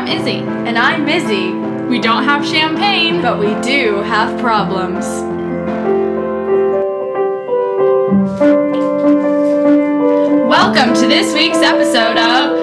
I'm Izzy. And I'm Izzy, We don't have champagne. but we do have problems. Welcome to this week's episode of